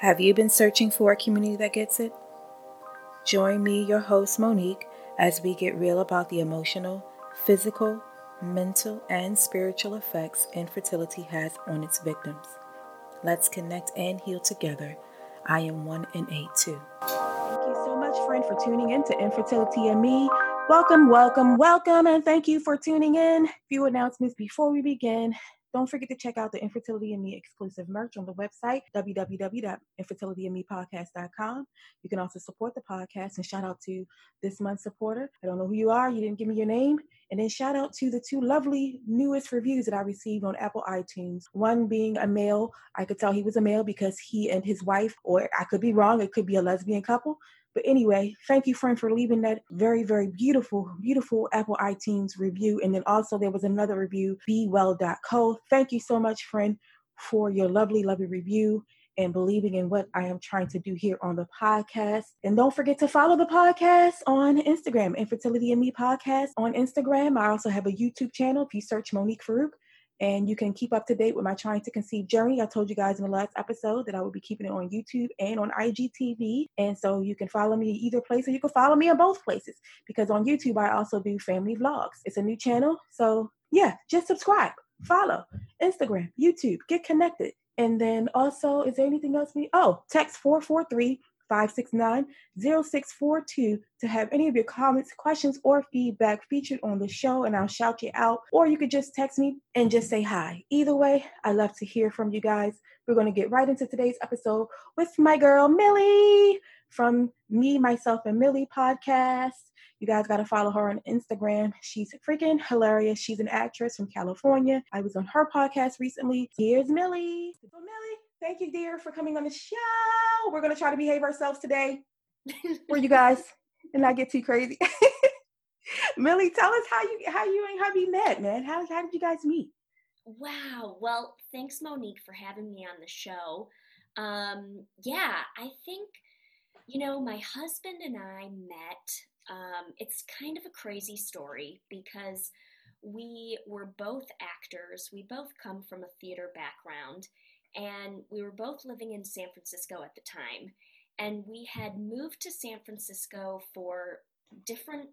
Have you been searching for a community that gets it? Join me, your host, Monique, as we get real about the emotional, physical, mental, and spiritual effects infertility has on its victims. Let's connect and heal together. I am one in eight too. Thank you so much, friend, for tuning in to Infertility and Me. Welcome, welcome, welcome, and thank you for tuning in. Few announcements before we begin. Don't forget to check out the Infertility and Me exclusive merch on the website, www.infertilityandmepodcast.com. You can also support the podcast and shout out to this month's supporter. I don't know who you are, you didn't give me your name. And then shout out to the two lovely newest reviews that I received on Apple iTunes. One being a male. I could tell he was a male because he and his wife, or I could be wrong, it could be a lesbian couple, but anyway, thank you, friend, for leaving that very, very beautiful, beautiful Apple iTunes review. And then also there was another review, bewell.co. Thank you so much, friend, for your lovely, lovely review and believing in what I am trying to do here on the podcast. And don't forget to follow the podcast on Instagram, Infertility and Me Podcast on Instagram. I also have a YouTube channel. If you search Monique Farouk, and you can keep up to date with my trying to conceive journey. I told you guys in the last episode that I will be keeping it on YouTube and on IGTV. And so you can follow me either place or you can follow me in both places because on YouTube I also do family vlogs. It's a new channel. So yeah, just subscribe, follow, Instagram, YouTube, get connected. And then also, is there anything else we oh text 443 569 0642 to have any of your comments, questions, or feedback featured on the show, and I'll shout you out. Or you could just text me and just say hi. Either way, I love to hear from you guys. We're going to get right into today's episode with my girl, Millie, from Me, Myself, and Millie podcast. You guys got to follow her on Instagram. She's freaking hilarious. She's an actress from California. I was on her podcast recently. Here's Millie. So, Millie, Thank you, dear, for coming on the show. We're going to try to behave ourselves today for you guys and not get too crazy. Millie, tell us how you how you and hubby met, man. How how did you guys meet? Wow. Well, thanks, Monique, for having me on the show. Um, yeah, I think you know my husband and I met. Um, it's kind of a crazy story because we were both actors. We both come from a theater background, and we were both living in San Francisco at the time. And we had moved to San Francisco for different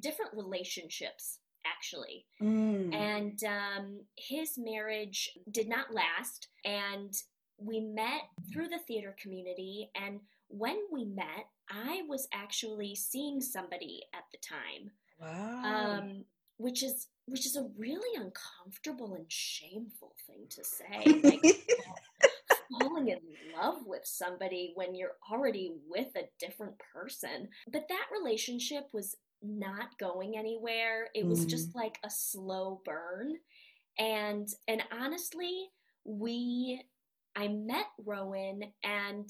different relationships actually. Mm. And um, his marriage did not last. And we met through the theater community. And when we met, I was actually seeing somebody at the time. Wow. Um, which is which is a really uncomfortable and shameful thing to say. Like, falling in love with somebody when you're already with a different person. But that relationship was not going anywhere. It was mm. just like a slow burn. And and honestly, we I met Rowan and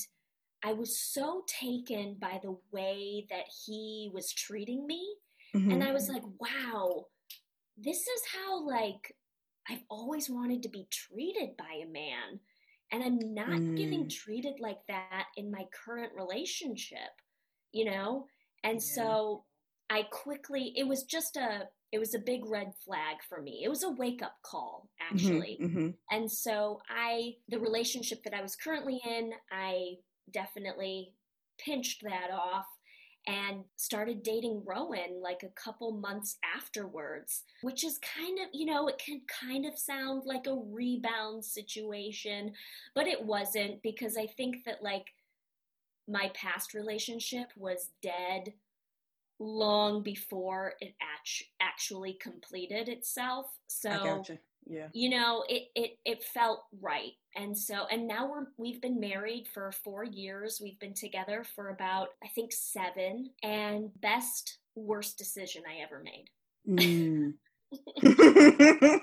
I was so taken by the way that he was treating me. Mm-hmm. And I was like, wow, this is how like I've always wanted to be treated by a man. And I'm not mm. getting treated like that in my current relationship, you know? And yeah. so I quickly, it was just a, it was a big red flag for me. It was a wake up call, mm-hmm, actually. Mm-hmm, mm-hmm. And so I, the relationship that I was currently in, I definitely pinched that off and started dating Rowan like a couple months afterwards, which is kind of, you know, it can kind of sound like a rebound situation, but it wasn't because I think that like my past relationship was dead long before it act- actually completed itself. So yeah. you know it it it felt right. And so and now we're we've been married for four years. We've been together for about i think seven. And best worst decision i ever made. Mm.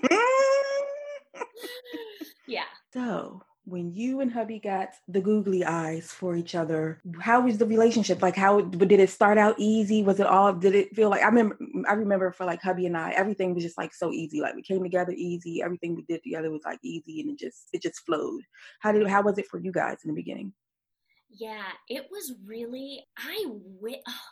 yeah. So when you and hubby got the googly eyes for each other how was the relationship? Like how did it start out easy? Was it all did it feel like i remember i remember for like hubby and i everything was just like so easy. Like we came together easy. Everything we did together was like easy and it just it just flowed. How did how was it for you guys in the beginning? Yeah it was really i wi- oh,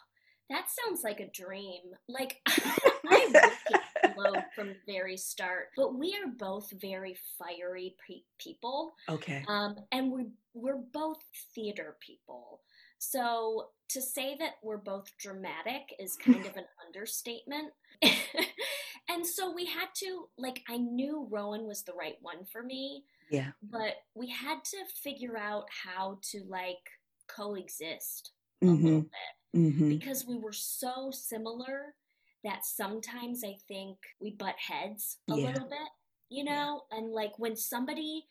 That sounds like a dream. Like I flowed from the very start, but we are both very fiery pe- people. Okay. Um, and we we're both theater people. So to say that we're both dramatic is kind of an understatement. and so we had to like I knew Rowan was the right one for me. Yeah. But we had to figure out how to like coexist mm-hmm. a little bit mm-hmm. because we were so similar that sometimes I think we butt heads a yeah. little bit, you know? Yeah. And like when somebody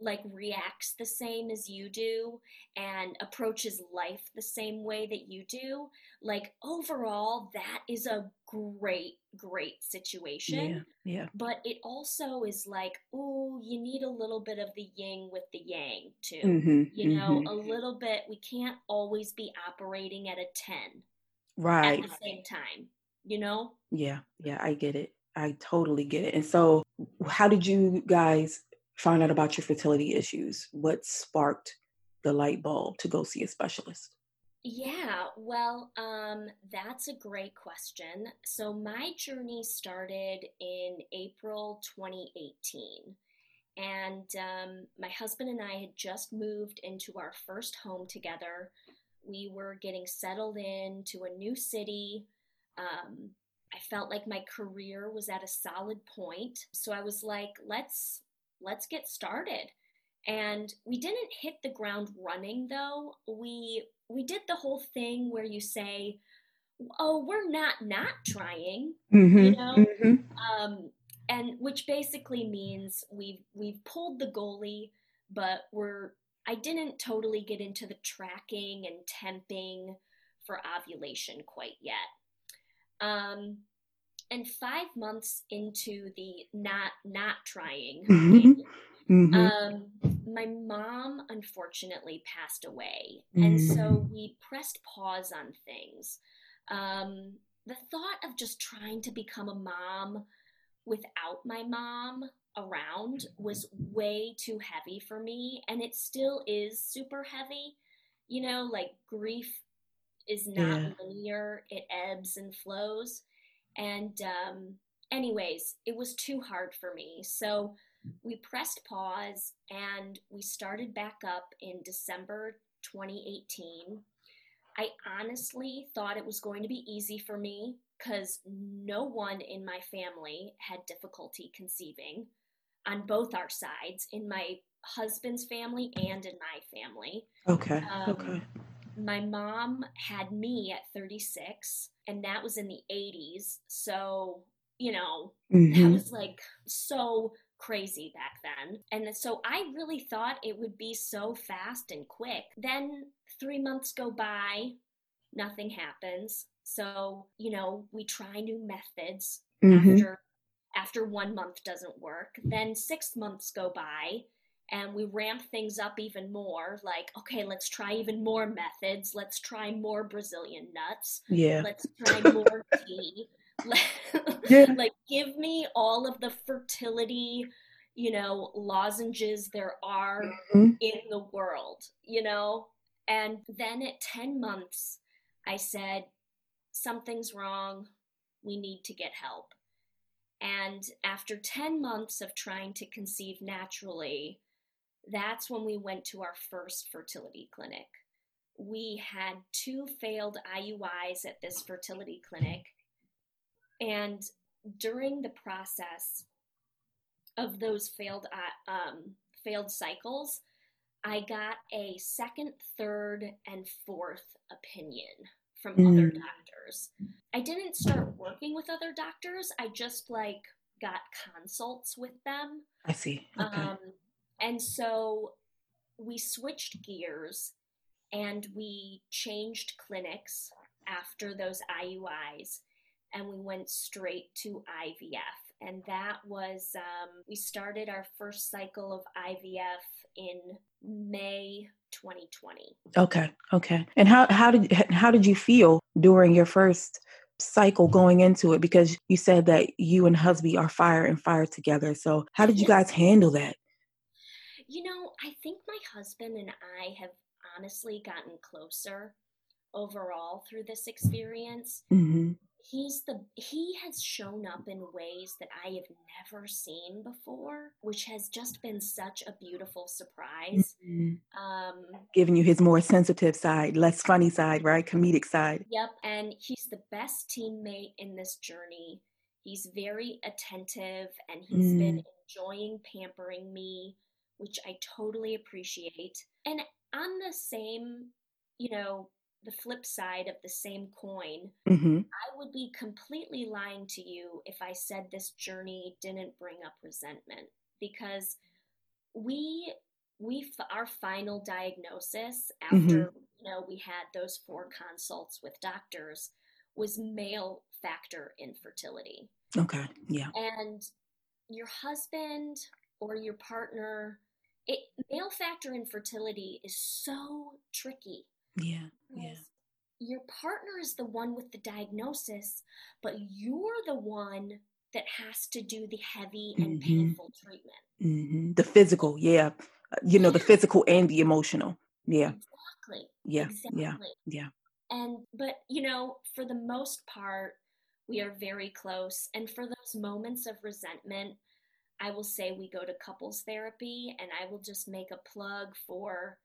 like reacts the same as you do and approaches life the same way that you do, like overall that is a great great situation. Yeah. yeah. But it also is like, oh, you need a little bit of the yin with the yang too. Mm-hmm. You know, mm-hmm. a little bit we can't always be operating at a 10 right at the same time, you know? Yeah. Yeah, I get it. I totally get it. And so, how did you guys find out about your fertility issues? What sparked the light bulb to go see a specialist? Yeah, well, um, that's a great question. So, my journey started in April 2018. And um, my husband and I had just moved into our first home together. We were getting settled in to a new city. Um, I felt like my career was at a solid point. So I was like, let's let's get started. And we didn't hit the ground running though. We we did the whole thing where you say, "Oh, we're not not trying," mm-hmm, you know, mm-hmm. um, and which basically means we've we've pulled the goalie, but we're I didn't totally get into the tracking and temping for ovulation quite yet. Um, and five months into the not not trying, mm-hmm. Um, my mom unfortunately passed away, and Mm. so we pressed pause on things. Um, the thought of just trying to become a mom without my mom around was way too heavy for me, and it still is super heavy. You know, like grief is not Yeah. linear; it ebbs and flows. And um, anyways, it was too hard for me, so we pressed pause and we started back up in December 2018. I honestly thought it was going to be easy for me because no one in my family had difficulty conceiving on both our sides, in my husband's family and in my family. Okay. Um, okay. My mom had me at 36, and that was in the 80s. So, you know, that Mhm. was like so crazy back then. And so I really thought it would be so fast and quick. Then three months go by, nothing happens. So, you know, we try new methods Mhm. after after one month doesn't work. Then six months go by and we ramp things up even more. Like, okay, let's try even more methods. Let's try more Brazilian nuts. Yeah. Let's try more tea. Yeah. like, give me all of the fertility, you know, lozenges there are Mhm. in the world, you know? And then at 10 months, I said, something's wrong. We need to get help. And after 10 months of trying to conceive naturally, that's when we went to our first fertility clinic. We had two failed IUIs at this fertility clinic. And during the process of those failed uh, um, failed cycles, I got a second, third, and fourth opinion from other Mm. doctors. I didn't start working with other doctors. I just like got consults with them. I see. Okay. Um, and so we switched gears and we changed clinics after those IUIs and we went straight to IVF. And that was, um, we started our first cycle of IVF in May 2020. Okay. Okay. And how how did how did you feel during your first cycle going into it? Because you said that you and husband are fire and fire together. So how did you guys handle that? You know, I think my husband and I have honestly gotten closer overall through this experience. Mm-hmm. He's the he has shown up in ways that I have never seen before, which has just been such a beautiful surprise. Mm-hmm. Um, Giving you his more sensitive side, less funny side, right? Comedic side. Yep, and he's the best teammate in this journey. He's very attentive and he's Mm. been enjoying pampering me, which I totally appreciate. And on the same, you know, the flip side of the same coin, Mm-hmm. I would be completely lying to you if I said this journey didn't bring up resentment because we we our final diagnosis after Mhm. you know we had those four consults with doctors was male factor infertility Okay. Yeah. and your husband or your partner it male factor infertility is so tricky Yeah. Yeah. your partner is the one with the diagnosis, but you're the one that has to do the heavy and Mhm. painful treatment. Mm-hmm. The physical. Yeah. Uh, You know, the physical and the emotional. Yeah. Exactly. Yeah. Exactly. Yeah. Yeah. And but you know, for the most part, we are very close. And for those moments of resentment, I will say we go to couples therapy and I will just make a plug for,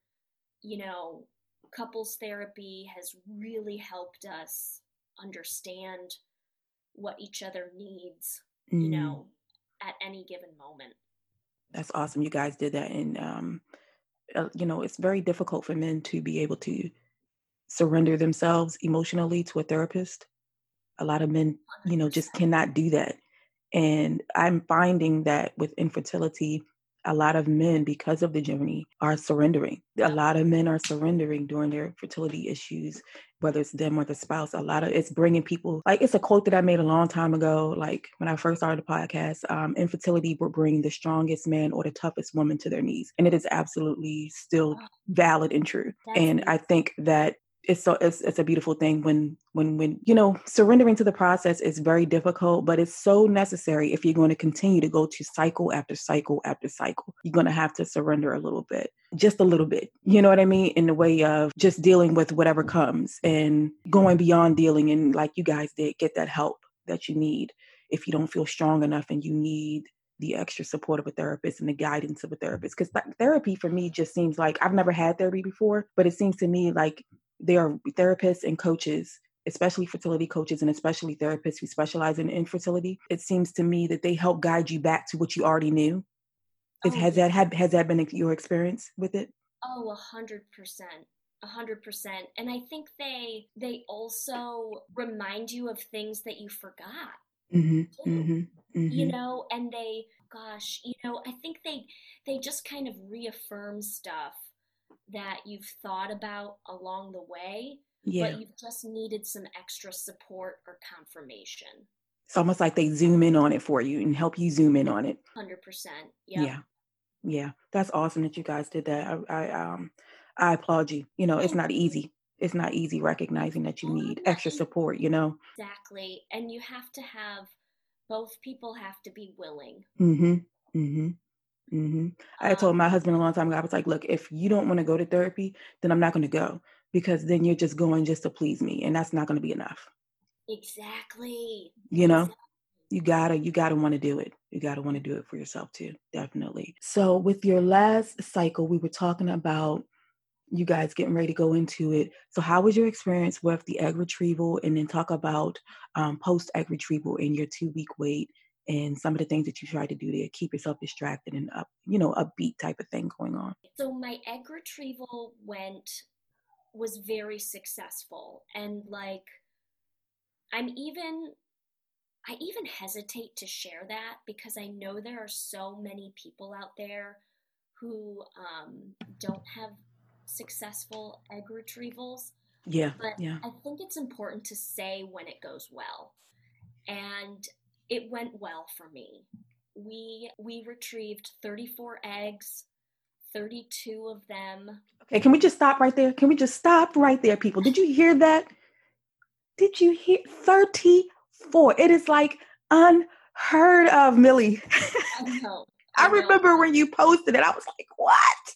you know, couples therapy has really helped us understand what each other needs, you Mm. know, at any given moment. That's awesome. You guys did that. And, um, uh, you know, it's very difficult for men to be able to surrender themselves emotionally to a therapist. A lot of men, you know, just cannot do that. And I'm finding that with infertility, a lot of men, because of the journey, are surrendering. A lot of men are surrendering during their fertility issues, whether it's them or the spouse. A lot of it's bringing people like it's a quote that I made a long time ago. Like when I first started the podcast, um, infertility will bring the strongest man or the toughest woman to their knees, and it is absolutely still valid and true. that's and I think that it's so it's, it's a beautiful thing when when when you know surrendering to the process is very difficult but it's so necessary if you're going to continue to go to cycle after cycle after cycle. You're going to have to surrender a little bit just a little bit you know what i mean in the way of just dealing with whatever comes and going beyond dealing and like you guys did get that help that you need if you don't feel strong enough and you need the extra support of a therapist and the guidance of a therapist. Because therapy for me just seems like i've never had therapy before but it seems to me like there are therapists and coaches especially fertility coaches and especially therapists who specialize in infertility it seems to me that they help guide you back to what you already knew Oh, has that had has that been your experience with it Oh, a hundred percent. A hundred percent. And I think they they also remind you of things that you forgot. mm-hmm, mm-hmm, You mm-hmm. know, and they gosh, you know, I think they they just kind of reaffirm stuff that you've thought about along the way, yeah but you've just needed some extra support or confirmation. it's almost like they zoom in on it for you and help you zoom in on it Hundred percent. Yep. yeah yeah that's awesome that you guys did that i, I um i applaud you you know it's not easy it's not easy recognizing that you need extra support you know Exactly. And you have to have both people have to be willing. mm-hmm mm-hmm mm-hmm. I told Um, my husband a long time ago i was like look if you don't want to go to therapy then i'm not going to go because then you're just going just to please me and that's not going to be enough. Exactly. you know? Exactly. you gotta you gotta want to do it. You gotta want to do it for yourself too definitely. So with your last cycle we were talking about you guys getting ready to go into it. So how was your experience with the egg retrieval? And then talk about um, post egg retrieval and your two week wait and some of the things that you tried to do to keep yourself distracted and up you know upbeat type of thing going on So my egg retrieval went was very successful and like I'm even I even hesitate to share that because I know there are so many people out there who um, don't have successful egg retrievals. yeah But yeah I think it's important to say when it goes well. And it went well for me. We we retrieved 34 eggs, 32 of them. okay can we just stop right there can we just stop right there people did you hear that did you hear 34 it is like unheard of millie I know. I I know. remember when you posted it, I was like, what?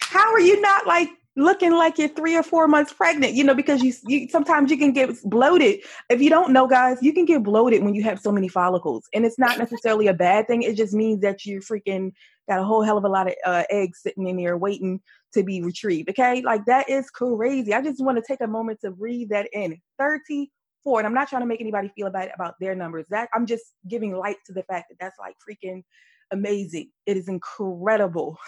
How are you not like looking like you're three or four months pregnant, you know, because you, you sometimes you can get bloated. If you don't know, guys, you can get bloated when you have so many follicles. And it's not necessarily a bad thing. It just means that you freaking got a whole hell of a lot of uh, eggs sitting in there waiting to be retrieved. Okay. Like that is crazy. I just want to take a moment to breathe that in. 34. And I'm not trying to make anybody feel bad about their numbers. That I'm just giving light to the fact that that's like freaking amazing. It is incredible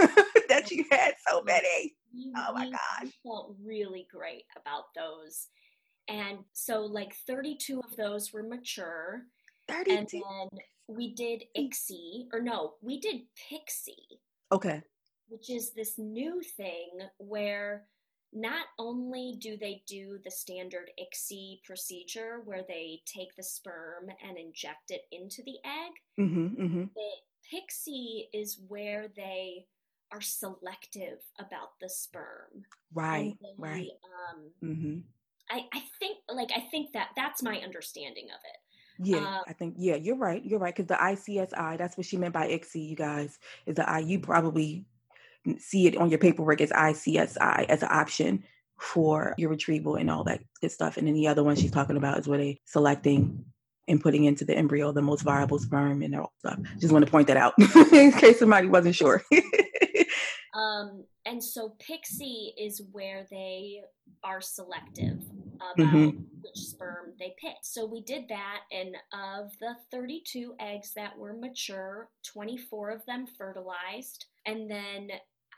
that you had so many. Oh my gosh. felt really great about those. And so like 32 of those were mature. 32. And then we did ICSI, or no, we did PICSI. Okay. Which is this new thing where not only do they do the standard ICSI procedure where they take the sperm and inject it into the egg, mm-hmm, mm-hmm. the PICSI is where they are selective about the sperm. Right, they, right. Um, mm-hmm. I, I think, like, I think that that's my understanding of it. Yeah, um, I think yeah, you're right. You're right because the ICSI, that's what she meant by ICSI. You guys is the I. You probably see it on your paperwork as ICSI as an option for your retrieval and all that good stuff. And then the other one she's talking about is where they selecting and putting into the embryo the most viable sperm and all stuff. Just want to point that out in case somebody wasn't sure. um, and so PICSI is where they are selective about mm-hmm. which sperm they pick. So we did that, and of the 32 eggs that were mature, 24 of them fertilized, and then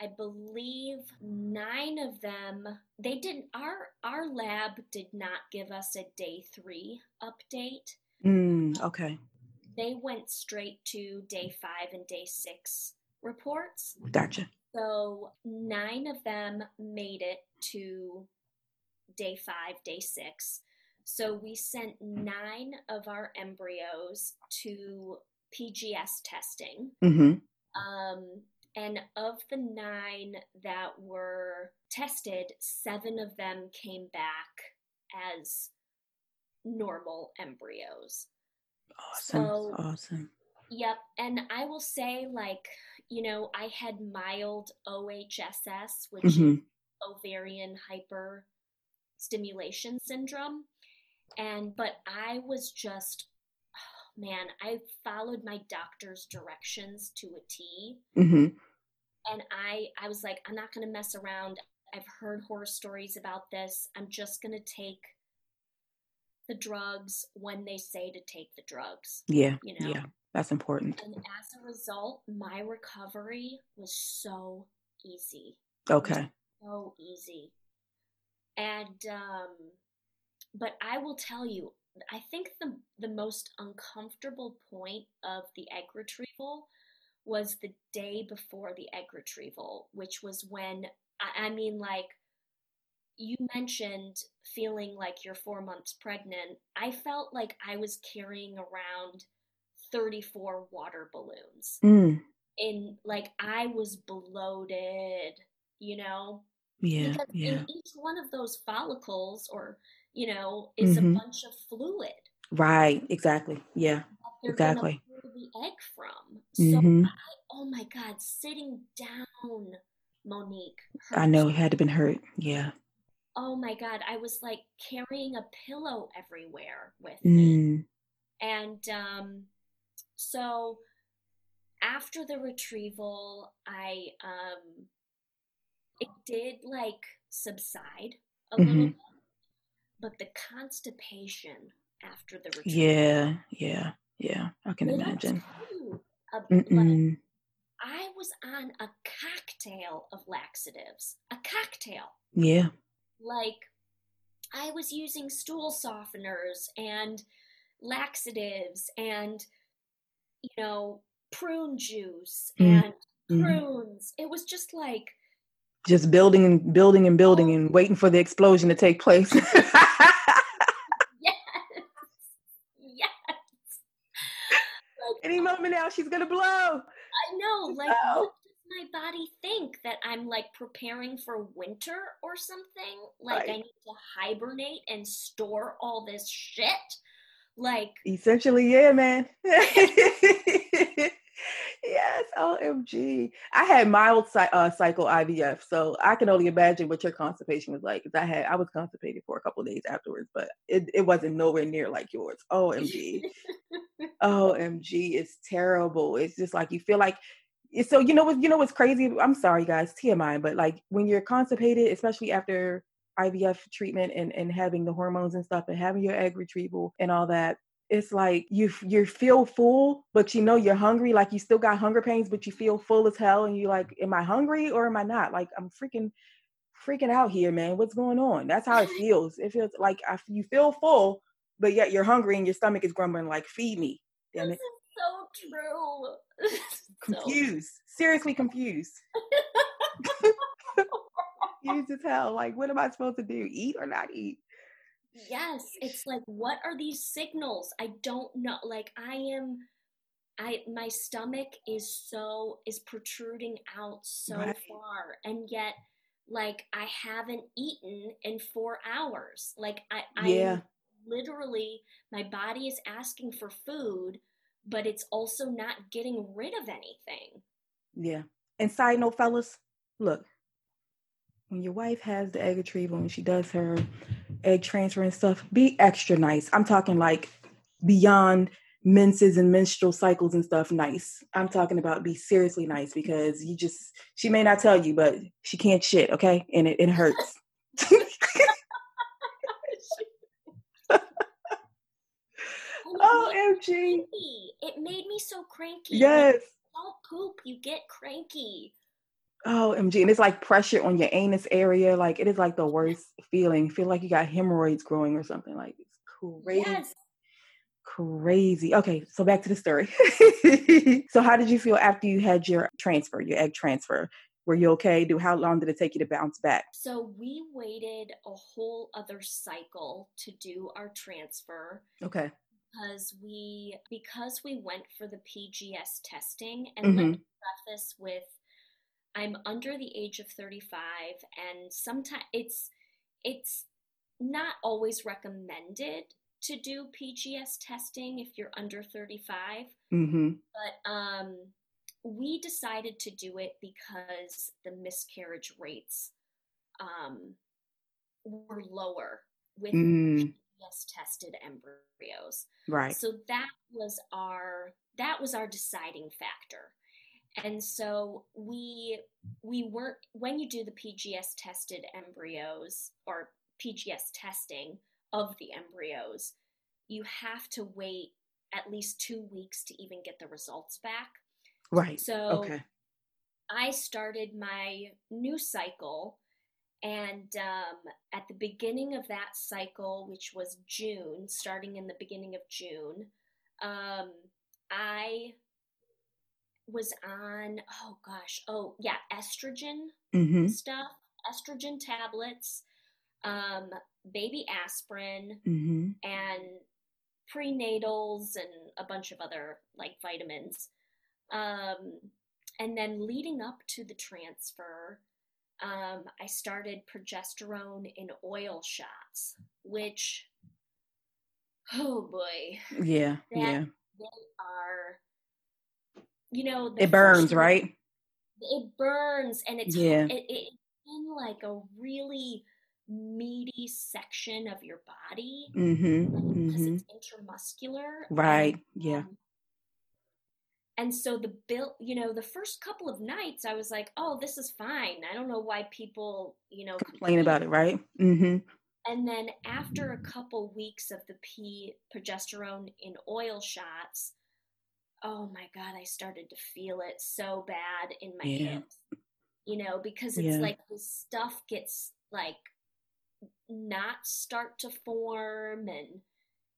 I believe nine of them they didn't our our lab did not give us a day three update. Mm, okay. They went straight to day five and day six reports. Gotcha. So nine of them made it to day five, day six. So we sent nine of our embryos to PGS testing. Mm-hmm. Um, and of the nine that were tested, seven of them came back as normal embryos. Awesome. So, awesome. Yep. And I will say, like, you know, I had mild OHSS, which mm-hmm. is ovarian hyperstimulation syndrome. And, but I was just, man, I followed my doctor's directions to a T. Mm-hmm. And I, I was like, I'm not going to mess around. I've heard horror stories about this. I'm just going to take the drugs when they say to take the drugs. Yeah. You know? Yeah. That's important. And as a result, my recovery was so easy. Okay. So easy. And um, but I will tell you, I think the the most uncomfortable point of the egg retrieval was the day before the egg retrieval, which was when I, I mean like you mentioned feeling like you're four months pregnant. I felt like I was carrying around 34 water balloons. Mm. And like I was bloated, you know? Yeah. Because yeah. in each one of those follicles or, you know, is mm-hmm. a bunch of fluid. Right, exactly. Yeah. Exactly. The egg from. So mm-hmm. I, oh my God, sitting down, Monique. I know it had to been hurt. Yeah. Oh my God, I was like carrying a pillow everywhere with mm. me. And um, so after the retrieval, I um, it did like subside a mm-hmm. little bit, but the constipation after the retrieval. Yeah, yeah, yeah. I can imagine. Like, I was on a cocktail of laxatives. A cocktail. Yeah. Like I was using stool softeners and laxatives and you know, prune juice mm. and mm. prunes. It was just like just building and building and building oh. and waiting for the explosion to take place. yes. Yes. Like, Any moment now she's gonna blow. I know, like what does my body think? That I'm like preparing for winter or something? Like right. I need to hibernate and store all this shit? Like essentially, yeah, man. yes, OMG. I had mild uh, cycle IVF, so I can only imagine what your constipation was like. Because I had, I was constipated for a couple days afterwards, but it, it wasn't nowhere near like yours. OMG, OMG, it's terrible. It's just like you feel like. So you know what? You know what's crazy? I'm sorry, guys, TMI, but like when you're constipated, especially after IVF treatment and and having the hormones and stuff, and having your egg retrieval and all that, it's like you you feel full, but you know you're hungry. Like you still got hunger pains, but you feel full as hell, and you're like, "Am I hungry or am I not?" Like I'm freaking freaking out here, man. What's going on? That's how it feels. It feels like I, you feel full, but yet you're hungry and your stomach is grumbling, like, "Feed me." Damn this it. is so true. confused. So... Seriously confused. confused as hell. Like, what am I supposed to do? Eat or not eat? Yes, it's like what are these signals? I don't know. Like I am I my stomach is so is protruding out so right. far and yet like I haven't eaten in 4 hours. Like I I yeah. literally my body is asking for food but it's also not getting rid of anything. Yeah. And side note fellas, look, when your wife has the egg retrieval and she does her egg transfer and stuff, be extra nice. I'm talking like beyond menses and menstrual cycles and stuff nice. I'm talking about be seriously nice because you just she may not tell you, but she can't shit, okay? And it, it hurts. oh, MG. It made me so cranky. Yes. Don't poop, you get cranky. Oh, MG. And it's like pressure on your anus area. Like it is like the worst feeling. Feel like you got hemorrhoids growing or something. Like it's crazy. Yes. Crazy. Okay, so back to the story. so how did you feel after you had your transfer, your egg transfer? Were you okay? Do how long did it take you to bounce back? So we waited a whole other cycle to do our transfer. Okay. Because we because we went for the PGS testing and mm-hmm. let me preface with I'm under the age of 35 and sometimes it's it's not always recommended to do PGS testing if you're under 35. Mm-hmm. But um, we decided to do it because the miscarriage rates um, were lower with mm. PGS tested embryos. Right. So that was our that was our deciding factor and so we we weren't when you do the PGS tested embryos or PGS testing of the embryos, you have to wait at least two weeks to even get the results back. Right. So okay. I started my new cycle, and um, at the beginning of that cycle, which was June, starting in the beginning of June, um, I was on oh gosh oh yeah estrogen mm-hmm. stuff estrogen tablets um, baby aspirin mm-hmm. and prenatals and a bunch of other like vitamins um, and then leading up to the transfer um, i started progesterone in oil shots which oh boy yeah yeah they are you know, it burns, right? It burns, and it's yeah. It, it's in like a really meaty section of your body mm-hmm, because mm-hmm. it's intramuscular, right? And, yeah. Um, and so the bill, you know, the first couple of nights, I was like, "Oh, this is fine." I don't know why people, you know, complain, complain. about it, right? Mm-hmm. And then after a couple weeks of the P progesterone in oil shots, oh my god i started to feel it so bad in my yeah. hips you know because it's yeah. like the stuff gets like knots start to form and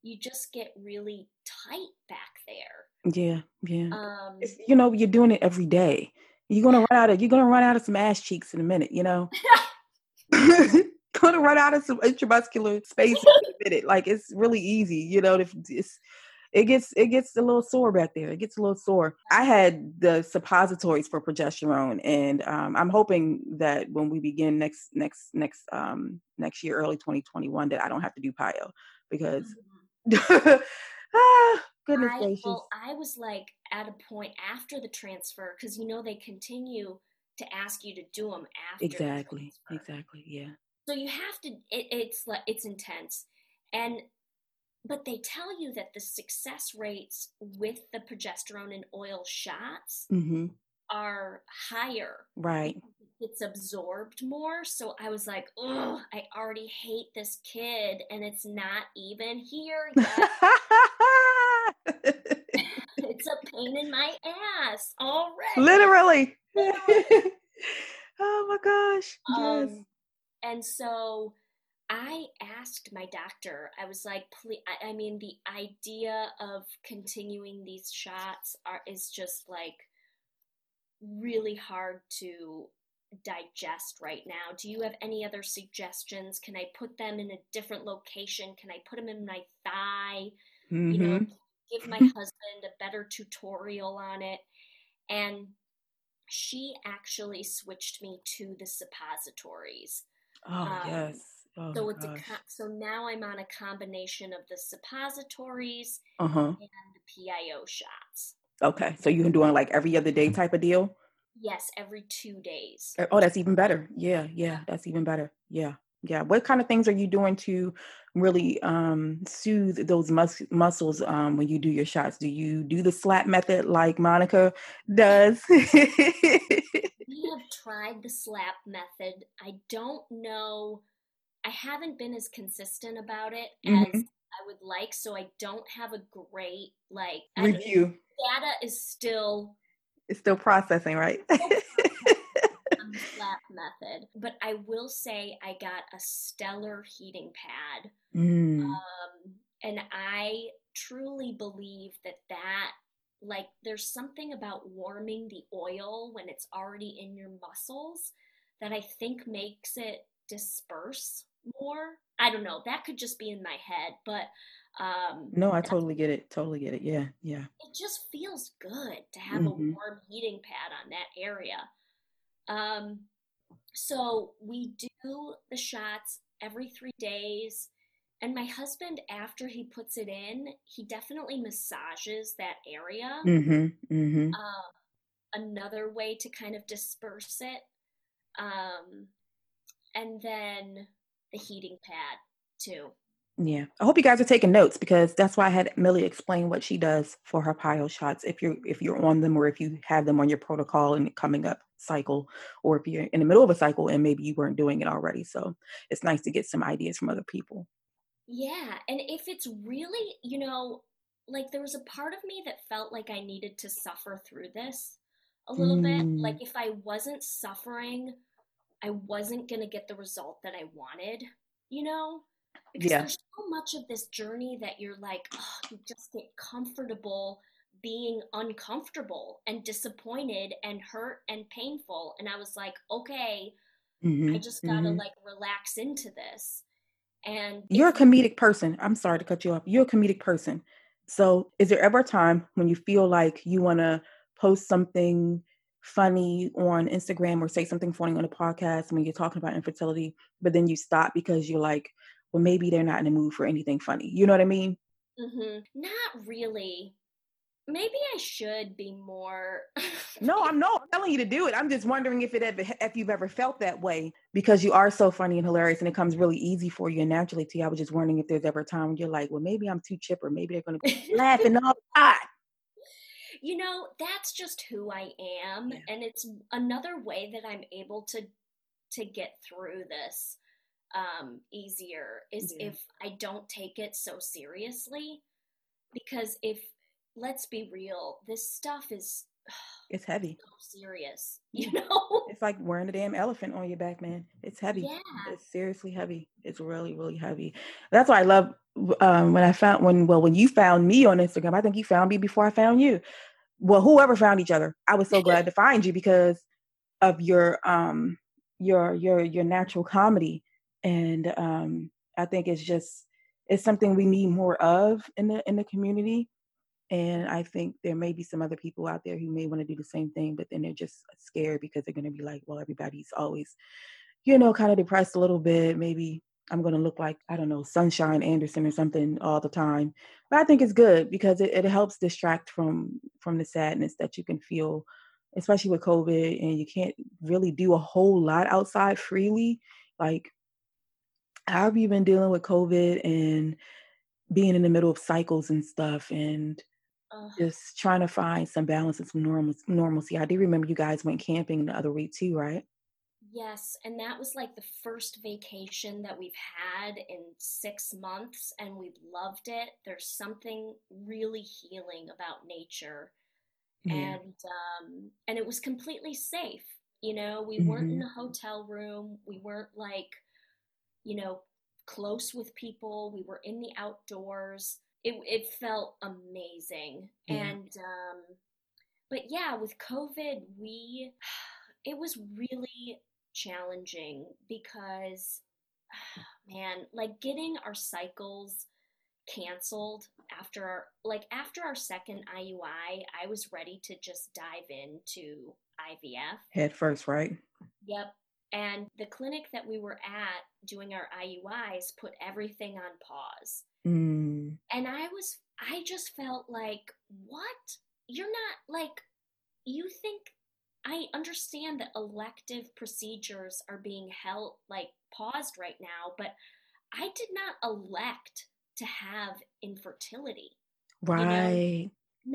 you just get really tight back there. Yeah yeah. Um, you know you're doing it every day. You're gonna run out of you're gonna run out of some ass cheeks in a minute you know? Gonna run out of some intramuscular space in a minute. Like it's really easy you know if it's it gets it gets a little sore back there. It gets a little sore. I had the suppositories for progesterone, and um, I'm hoping that when we begin next next next um, next year, early 2021, that I don't have to do PIO because mm-hmm. ah, Goodness I, gracious. Well, I was like at a point after the transfer because you know they continue to ask you to do them after. exactly. Exactly. Yeah. So you have to. It, it's like it's intense, and but they tell you that the success rates with the progesterone and oil shots Mm-hmm. are higher. Right. It's absorbed more. So I was like, oh, I already hate this kid, and it's not even here yet. it's a pain in my ass already. Literally. oh my gosh. Yes. Um, and so I asked my doctor, I was like, please, I, I mean, the idea of continuing these shots are is just like really hard to digest right now. Do you have any other suggestions? Can I put them in a different location? Can I put them in my thigh? You know, Mhm. give my husband a better tutorial on it. And she actually switched me to the suppositories. Oh um, yes. Oh So it's a gosh. co- so now I'm on a combination of the suppositories Uh huh. and the PIO shots. Okay. So you're doing like every other day type of deal? Yes, every two days. Uh, Oh, that's even better. Yeah, yeah, that's even better. Yeah, yeah. What kind of things are you doing to really um, soothe those mus- muscles um, when you do your shots? Do you do the slap method like Monica does? We have tried the slap method. I don't know. I haven't been as consistent about it Mhm. as I would like, so I don't have a great like Review. data is still It's still processing, right? method. But I will say I got a stellar heating pad. Mm, Um, and I truly believe that that, like, there's something about warming the oil when it's already in your muscles that I think makes it disperse more. I don't know. That could just be in my head, but um, no, I totally get it. Totally get it. Yeah, yeah. it just feels good to have Mhm. a warm heating pad on that area. Um, so we do the shots every three days. And my husband, after he puts it in, he definitely massages that area. Mm-hmm. Mm-hmm. Um, another way to kind of disperse it. Um, and then the heating pad, too. Yeah, I hope you guys are taking notes because that's why I had Millie explain what she does for her PIO shots. If you're if you're on them or if you have them on your protocol and coming up cycle, or if you're in the middle of a cycle and maybe you weren't doing it already. So it's nice to get some ideas from other people. Yeah, and if it's really, you know, like there was a part of me that felt like I needed to suffer through this a little bit. Mm. Like if I wasn't suffering, I wasn't going to get the result that I wanted, you know? Because Yeah. there's so much of this journey that you're like, oh, you just get comfortable being uncomfortable and disappointed and hurt and painful. And I was like, okay, I Mhm, just got to mhm. like relax into this. And You're a if comedic person. I'm sorry to cut you off. You're a comedic person. So, is there ever a time when you feel like you want to post something funny on Instagram or say something funny on a podcast when you're talking about infertility, but then you stop because you're like, well, maybe they're not in the mood for anything funny. You know what I mean? hmm Not really. Maybe I should be more. No, I'm not telling you to do it. I'm just wondering if it ever, if you've ever felt that way because you are so funny and hilarious and it comes really easy for you and naturally to you. I was just wondering if there's ever a time when you're like, well, maybe I'm too chipper. Maybe they're going to be laughing all the time. You know, that's just who I am, Yeah. and it's another way that I'm able to to get through this um, easier is Yeah. if I don't take it so seriously. Because if let's be real, this stuff is It's heavy. so serious, you know. It's like wearing a damn elephant on your back, man. It's heavy. Yeah. It's seriously heavy. It's really, really heavy. That's why I love um, when I found when well when you found me on Instagram. I think you found me before I found you. Well, whoever found each other, I was so glad to find you because of your um your your your natural comedy, and um I think it's just it's something we need more of in the in the community. And I think there may be some other people out there who may want to do the same thing, but then they're just scared because they're going to be like, well, everybody's always, you know, kind of depressed a little bit. Maybe I'm going to look like, I don't know, Sunshine Anderson or something all the time. But I think it's good because it, it helps distract from from the sadness that you can feel, especially with COVID and you can't really do a whole lot outside freely. Like, how have you been dealing with COVID and being in the middle of cycles and stuff and uh, just trying to find some balance and some normal normalcy. I do remember you guys went camping the other week too, right? Yes, and that was like the first vacation that we've had in six months, and we loved it. There's something really healing about nature, yeah. and um, and it was completely safe. You know, we mm-hmm. weren't in mm-hmm. a hotel room. We weren't like, you know, close with people. We were in the outdoors. It it felt amazing, yeah. and um, but yeah, with COVID, we it was really challenging because man like getting our cycles canceled after our like after our second IUI I was ready to just dive into IVF head first right? Yep. And the clinic that we were at doing our IUIs put everything on pause. Mm. and I was I just felt like what? You're not like you think I understand that elective procedures are being held like paused right now, but I did not elect to have infertility. Right. You know,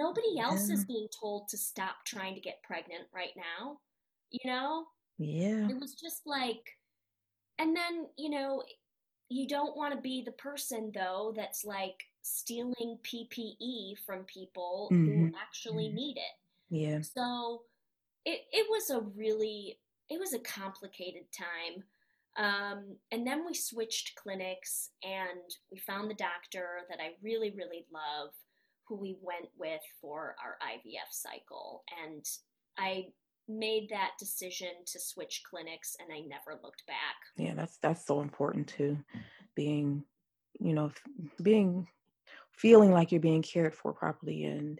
nobody else yeah. is being told to stop trying to get pregnant right now. You know? Yeah. It was just like and then, you know, you don't want to be the person though that's like stealing PPE from people mm-hmm. who actually mm-hmm. need it. Yeah. So it, it was a really it was a complicated time. Um, and then we switched clinics and we found the doctor that i really really love who we went with for our ivf cycle. And i made that decision to switch clinics and i never looked back. Yeah that's that's so important too. Being you know being feeling like you're being cared for properly and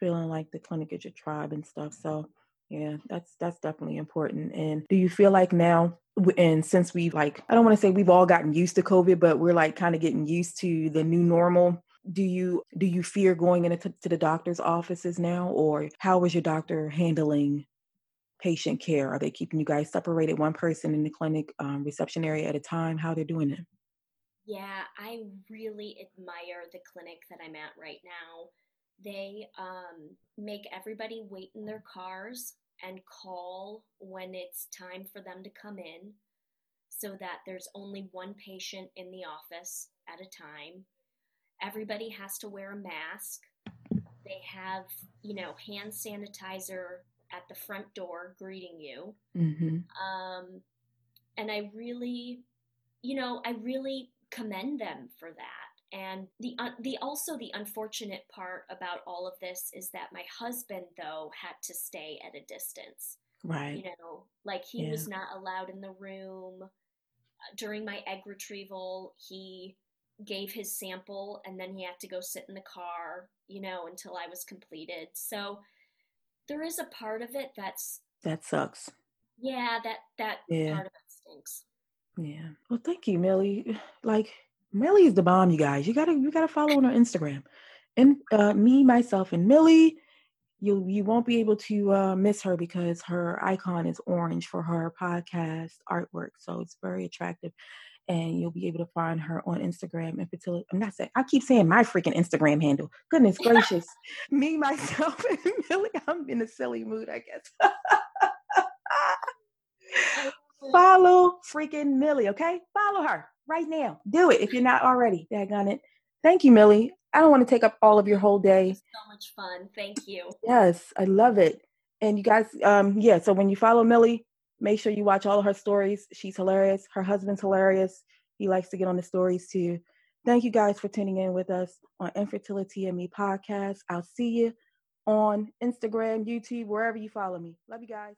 feeling like the clinic is your tribe and stuff. So yeah, that's that's definitely important. And do you feel like now and since we've like I don't want to say we've all gotten used to COVID, but we're like kind of getting used to the new normal. Do you do you fear going into to the doctor's offices now or how is your doctor handling patient care? Are they keeping you guys separated one person in the clinic um, reception area at a time? How they're doing it? Yeah, I really admire the clinic that I'm at right now they um, make everybody wait in their cars and call when it's time for them to come in so that there's only one patient in the office at a time. Everybody has to wear a mask. They have, you know, hand sanitizer at the front door greeting you. Mm-hmm. Um, and I really, you know, I really commend them for that. And the uh, the also the unfortunate part about all of this is that my husband though had to stay at a distance. Right. You know, like he yeah. was not allowed in the room uh, during my egg retrieval. He gave his sample and then he had to go sit in the car, you know, until I was completed. So there is a part of it that's that sucks. Yeah, that that yeah. part of it stinks. Yeah. Well, thank you, Millie. Like Millie is the bomb, you guys. You gotta you gotta follow on her Instagram. And uh, me, myself, and Millie, you you won't be able to uh, miss her because her icon is orange for her podcast artwork. So it's very attractive. And you'll be able to find her on Instagram and fertility. I'm not saying I keep saying my freaking Instagram handle. Goodness gracious. me, myself, and Millie. I'm in a silly mood, I guess. Follow freaking Millie, okay? Follow her right now. Do it if you're not already. Daggone it. Thank you, Millie. I don't want to take up all of your whole day. So much fun. Thank you. Yes, I love it. And you guys, um, yeah, so when you follow Millie, make sure you watch all of her stories. She's hilarious. Her husband's hilarious. He likes to get on the stories too. Thank you guys for tuning in with us on Infertility and Me podcast. I'll see you on Instagram, YouTube, wherever you follow me. Love you guys.